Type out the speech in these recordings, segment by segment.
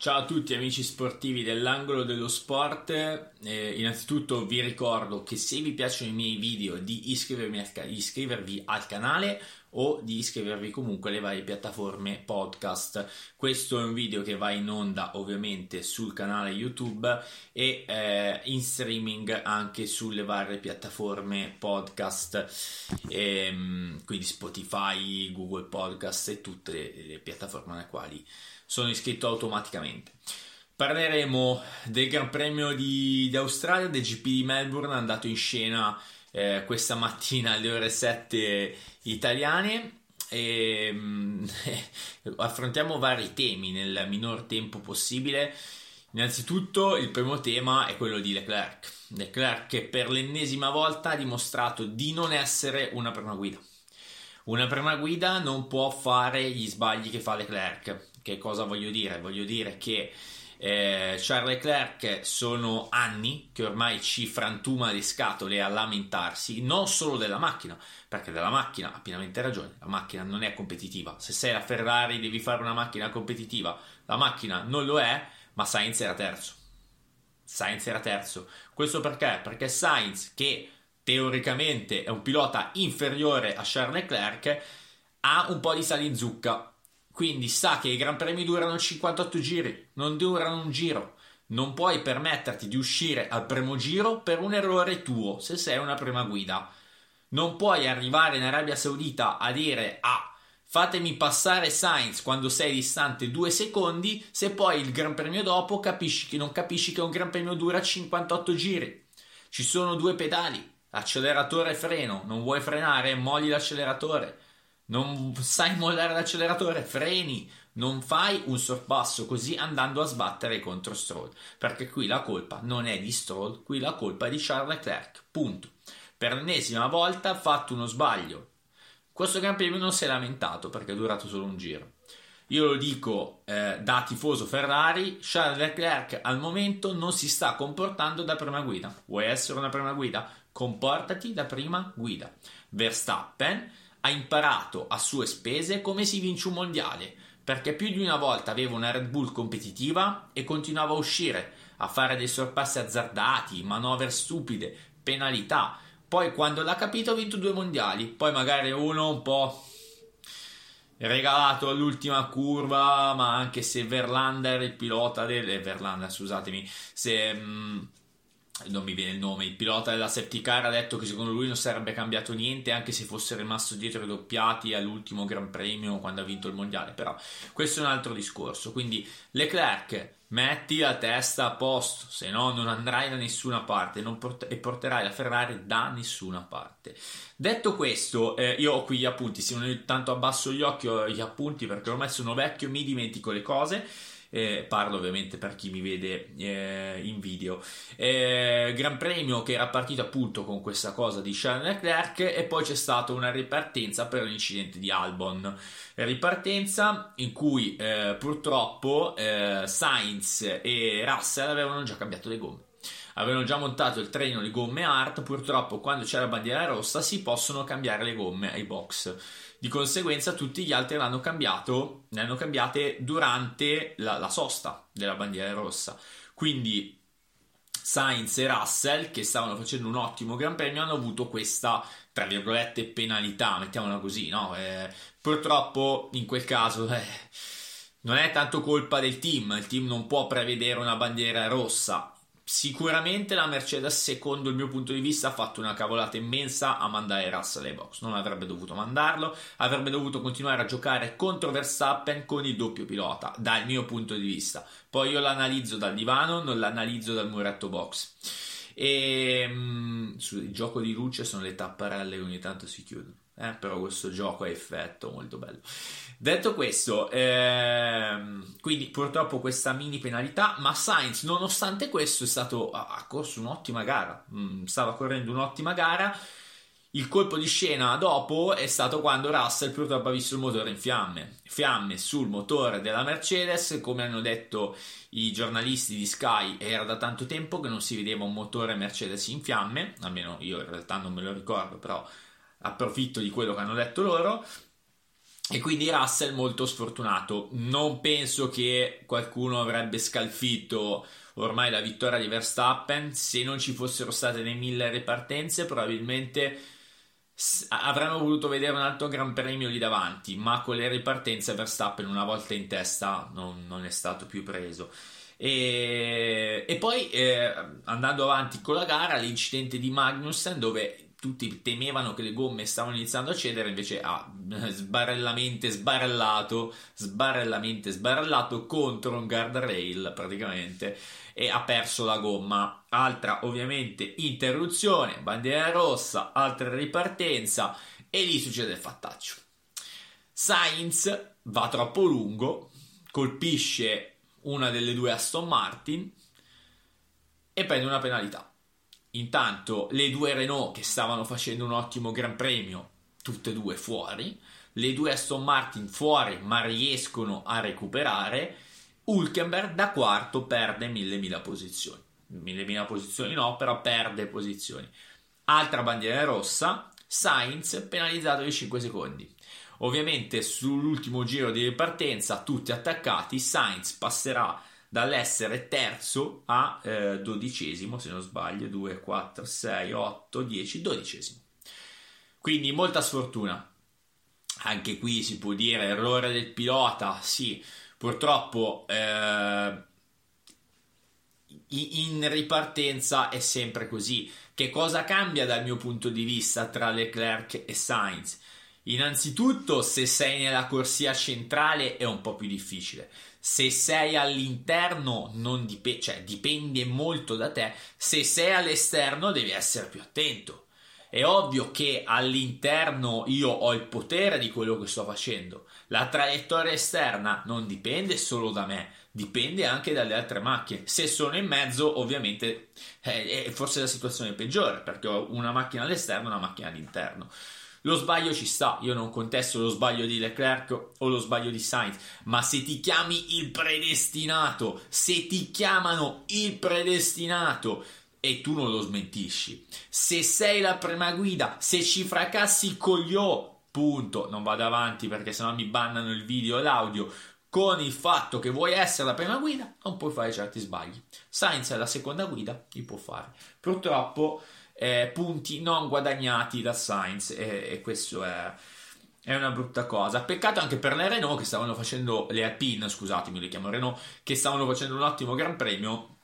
Ciao a tutti amici sportivi dell'angolo dello sport, eh, innanzitutto vi ricordo che se vi piacciono i miei video di iscrivervi, iscrivervi al canale o di iscrivervi comunque alle varie piattaforme podcast. Questo è un video che va in onda ovviamente sul canale YouTube e eh, in streaming anche sulle varie piattaforme podcast, ehm, quindi Spotify, Google Podcast e tutte le, le piattaforme alle quali sono iscritto automaticamente. Parleremo del Gran Premio di, di del GP di Melbourne andato in scena eh, questa mattina alle ore 7 italiane e mm, affrontiamo vari temi nel minor tempo possibile. Innanzitutto il primo tema è quello di Leclerc. Leclerc che per l'ennesima volta ha dimostrato di non essere una prima guida. Una prima guida non può fare gli sbagli che fa Leclerc che cosa voglio dire? Voglio dire che eh, Charles Leclerc sono anni che ormai ci frantuma le scatole a lamentarsi non solo della macchina, perché della macchina ha pienamente ragione, la macchina non è competitiva. Se sei la Ferrari devi fare una macchina competitiva, la macchina non lo è, ma Sainz era terzo. Sainz era terzo. Questo perché? Perché Sainz, che teoricamente è un pilota inferiore a Charles Leclerc, ha un po' di sale in zucca quindi sa che i Gran Premi durano 58 giri, non durano un giro. Non puoi permetterti di uscire al primo giro per un errore tuo se sei una prima guida. Non puoi arrivare in Arabia Saudita a dire ah, fatemi passare Sainz quando sei distante due secondi se poi il Gran Premio dopo capisci che non capisci che un Gran Premio dura 58 giri. Ci sono due pedali, acceleratore e freno, non vuoi frenare, mogli l'acceleratore non sai mollare l'acceleratore, freni, non fai un sorpasso così andando a sbattere contro Stroll, perché qui la colpa non è di Stroll, qui la colpa è di Charles Leclerc, punto. Per l'ennesima volta ha fatto uno sbaglio. Questo Gran Premio non si è lamentato perché è durato solo un giro. Io lo dico eh, da tifoso Ferrari, Charles Leclerc al momento non si sta comportando da prima guida. Vuoi essere una prima guida? Comportati da prima guida. Verstappen ha imparato a sue spese come si vince un mondiale, perché più di una volta aveva una Red Bull competitiva e continuava a uscire, a fare dei sorpassi azzardati, manovre stupide, penalità. Poi quando l'ha capito ha vinto due mondiali, poi magari uno un po' regalato all'ultima curva, ma anche se Verlander, il pilota del Verlander, scusatemi, se mh, mm, non mi viene il nome, il pilota della safety car ha detto che secondo lui non sarebbe cambiato niente anche se fosse rimasto dietro i doppiati all'ultimo Gran Premio quando ha vinto il mondiale, però questo è un altro discorso, quindi Leclerc metti la testa a posto, se no non andrai da nessuna parte port- e porterai la Ferrari da nessuna parte. Detto questo, eh, io ho qui gli appunti, se ogni tanto abbasso gli occhi ho gli appunti perché ormai sono vecchio, mi dimentico le cose eh, parlo ovviamente per chi mi vede eh, in video. Eh, Gran Premio che era partito appunto con questa cosa di Charles Leclerc e poi c'è stata una ripartenza per l'incidente di Albon. Ripartenza in cui eh, purtroppo eh, Sainz e Russell avevano già cambiato le gomme avevano già montato il treno di gomme hard, purtroppo quando c'è la bandiera rossa si possono cambiare le gomme ai box. Di conseguenza tutti gli altri l'hanno cambiato, ne hanno cambiate durante la, la sosta della bandiera rossa. Quindi Sainz e Russell, che stavano facendo un ottimo Gran Premio, hanno avuto questa, tra virgolette, penalità, mettiamola così, no? Eh, purtroppo in quel caso eh, non è tanto colpa del team, il team non può prevedere una bandiera rossa, Sicuramente la Mercedes, secondo il mio punto di vista, ha fatto una cavolata immensa a mandare Russell ai box. Non avrebbe dovuto mandarlo, avrebbe dovuto continuare a giocare contro Verstappen con il doppio pilota, dal mio punto di vista. Poi io l'analizzo dal divano, non l'analizzo dal muretto box. E mh, sul gioco di luce sono le tapparelle che ogni tanto si chiudono. Eh, però questo gioco ha effetto molto bello. Detto questo, ehm, quindi purtroppo questa mini penalità, ma Sainz nonostante questo è stato, ha corso un'ottima gara, mm, stava correndo un'ottima gara. Il colpo di scena dopo è stato quando Russell purtroppo ha visto il motore in fiamme. Fiamme sul motore della Mercedes, come hanno detto i giornalisti di Sky, era da tanto tempo che non si vedeva un motore Mercedes in fiamme, almeno io in realtà non me lo ricordo, però approfitto di quello che hanno detto loro e quindi Russell molto sfortunato. Non penso che qualcuno avrebbe scalfitto ormai la vittoria di Verstappen. Se non ci fossero state le mille ripartenze, probabilmente avremmo voluto vedere un altro Gran Premio lì davanti. Ma con le ripartenze, Verstappen, una volta in testa, non, non è stato più preso. E, e poi eh, andando avanti con la gara, l'incidente di Magnussen, dove tutti temevano che le gomme stavano iniziando a cedere, invece ha sbarellamente sbarellato, sbarellamente sbarellato contro un guardrail praticamente e ha perso la gomma. Altra ovviamente interruzione, bandiera rossa, altra ripartenza e lì succede il fattaccio. Sainz va troppo lungo, colpisce una delle due Aston Martin e prende una penalità Intanto le due Renault che stavano facendo un ottimo Gran Premio, tutte e due fuori, le due Aston Martin fuori ma riescono a recuperare, Hulkenberg da quarto perde mille mila posizioni. Mille mila posizioni no, però perde posizioni. Altra bandiera rossa, Sainz penalizzato di 5 secondi. Ovviamente sull'ultimo giro di ripartenza tutti attaccati, Sainz passerà dall'essere terzo a eh, dodicesimo, se non sbaglio, 2, 4, 6, 8, 10, dodicesimo. Quindi molta sfortuna. Anche qui si può dire errore del pilota, sì, purtroppo eh, in ripartenza è sempre così. Che cosa cambia dal mio punto di vista tra Leclerc e Sainz? Innanzitutto, se sei nella corsia centrale è un po' più difficile se sei all'interno non dip- cioè, dipende molto da te, se sei all'esterno devi essere più attento. È ovvio che all'interno io ho il potere di quello che sto facendo. La traiettoria esterna non dipende solo da me, dipende anche dalle altre macchine. Se sono in mezzo, ovviamente eh, è forse la situazione peggiore perché ho una macchina all'esterno e una macchina all'interno. Lo sbaglio ci sta, io non contesto lo sbaglio di Leclerc o lo sbaglio di Sainz, ma se ti chiami il predestinato, se ti chiamano il predestinato e tu non lo smentisci, se sei la prima guida, se ci fracassi il cogliò, punto, non vado avanti perché sennò mi bannano il video e l'audio, con il fatto che vuoi essere la prima guida, non puoi fare certi sbagli. Sainz è la seconda guida, li può fare. Purtroppo eh, punti non guadagnati da Sainz e, e questo è, è, una brutta cosa. Peccato anche per le Renault che stavano facendo, le Alpine, scusatemi, le chiamo Renault, che stavano facendo un ottimo gran premio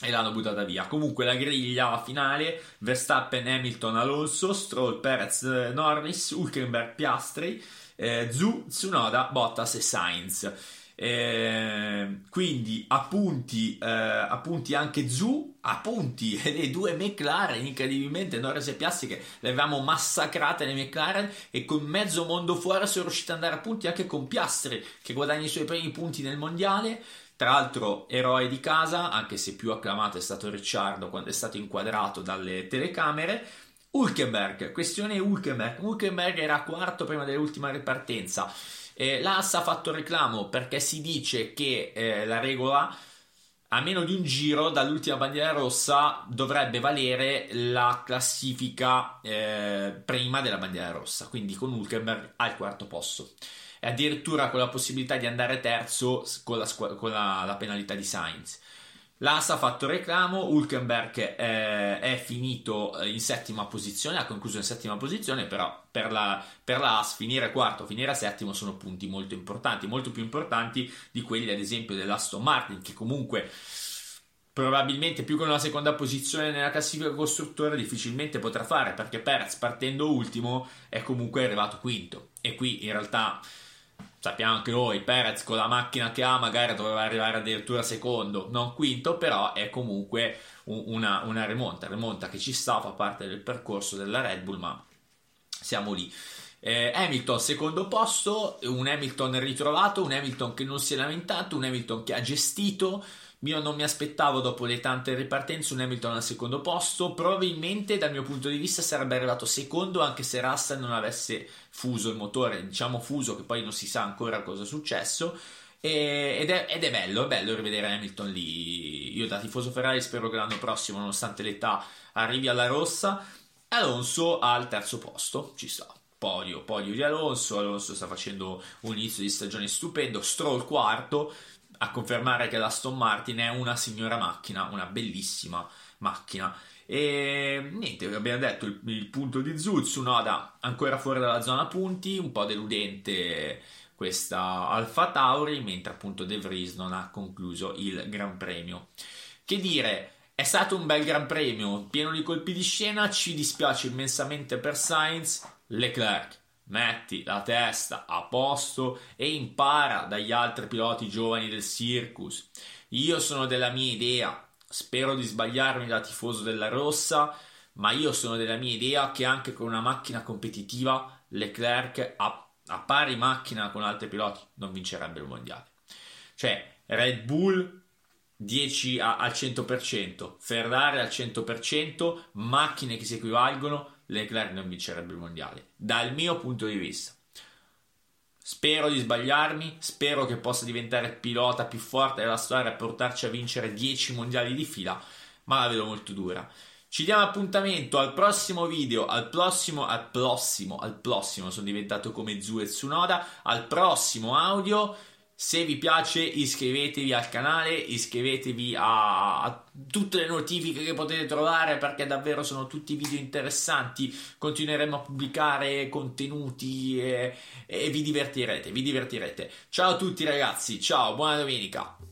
e l'hanno buttata via. Comunque la griglia finale, Verstappen, Hamilton, Alonso, Stroll, Perez, Norris, Hulkenberg, Piastri, eh, Zu, Tsunoda, Bottas e Sainz. Eh, quindi appunti, eh, appunti anche Zu, appunti le due McLaren, incredibilmente Norris e Piastri che le avevamo massacrate le McLaren e con mezzo mondo fuori sono riusciti ad andare a punti anche con Piastri che guadagna i suoi primi punti nel mondiale. Tra l'altro, eroe di casa, anche se più acclamato è stato Ricciardo quando è stato inquadrato dalle telecamere. Hulkenberg, questione Hulkenberg. Hulkenberg era quarto prima dell'ultima ripartenza. Eh, L'AS ha fatto reclamo perché si dice che eh, la regola a meno di un giro dall'ultima bandiera rossa dovrebbe valere la classifica eh, prima della bandiera rossa, quindi con Hulkenberg al quarto posto. E addirittura con la possibilità di andare terzo con la, con la, la penalità di Sainz. L'AS ha fatto reclamo, Hulkenberg eh, è finito eh, in settima posizione, ha concluso in settima posizione, però per la, per la AS finire quarto, finire settimo sono punti molto importanti, molto più importanti di quelli ad esempio dell'Aston Martin, che comunque probabilmente più con una seconda posizione nella classifica costruttore difficilmente potrà fare, perché Perez partendo ultimo è comunque arrivato quinto. E qui in realtà sappiamo anche noi, Perez con la macchina che ha magari doveva arrivare addirittura secondo, non quinto, però è comunque una, una rimonta, rimonta che ci sta, fa parte del percorso della Red Bull, ma siamo lì. Eh, Hamilton secondo posto, un Hamilton ritrovato, un Hamilton che non si è lamentato, un Hamilton che ha gestito, io non mi aspettavo dopo le tante ripartenze un Hamilton al secondo posto. Probabilmente dal mio punto di vista sarebbe arrivato secondo anche se Russell non avesse fuso il motore, diciamo fuso che poi non si sa ancora cosa è successo. Ed è, ed è, bello, è bello rivedere Hamilton lì. Io da tifoso Ferrari spero che l'anno prossimo, nonostante l'età, arrivi alla rossa. Alonso al terzo posto, ci sta. podio, podio di Alonso, Alonso sta facendo un inizio di stagione stupendo, Stroll quarto, a confermare che l'Aston Martin è una signora macchina, una bellissima macchina. E niente, abbiamo detto il, il punto di Zuz, Noda ancora fuori dalla zona punti, un po' deludente questa Alfa Tauri, mentre appunto De Vries non ha concluso il Gran Premio. Che dire, è stato un bel Gran Premio, pieno di colpi di scena, ci dispiace immensamente per Sainz, Leclerc. Metti la testa a posto e impara dagli altri piloti giovani del Circus. Io sono della mia idea, Spero di sbagliarmi da tifoso della rossa, ma io sono della mia idea che anche con una macchina competitiva Leclerc a, a pari macchina con altri piloti non vincerebbe il mondiale. Cioè, Red Bull 10 a, al 100%, Ferrari al 100%, macchine che si equivalgono, Leclerc non vincerebbe il mondiale, dal mio punto di vista. Spero di sbagliarmi, spero che possa diventare il pilota più forte della storia e portarci a vincere 10 mondiali di fila, ma la vedo molto dura. Ci diamo appuntamento al prossimo video, al prossimo, al prossimo, al prossimo, sono diventato come Zu e Tsunoda, al prossimo audio. Se vi piace iscrivetevi al canale, iscrivetevi a, a, tutte le notifiche che potete trovare perché davvero sono tutti video interessanti. Continueremo a pubblicare contenuti e, e vi divertirete, vi divertirete. Ciao a tutti ragazzi, ciao, buona domenica.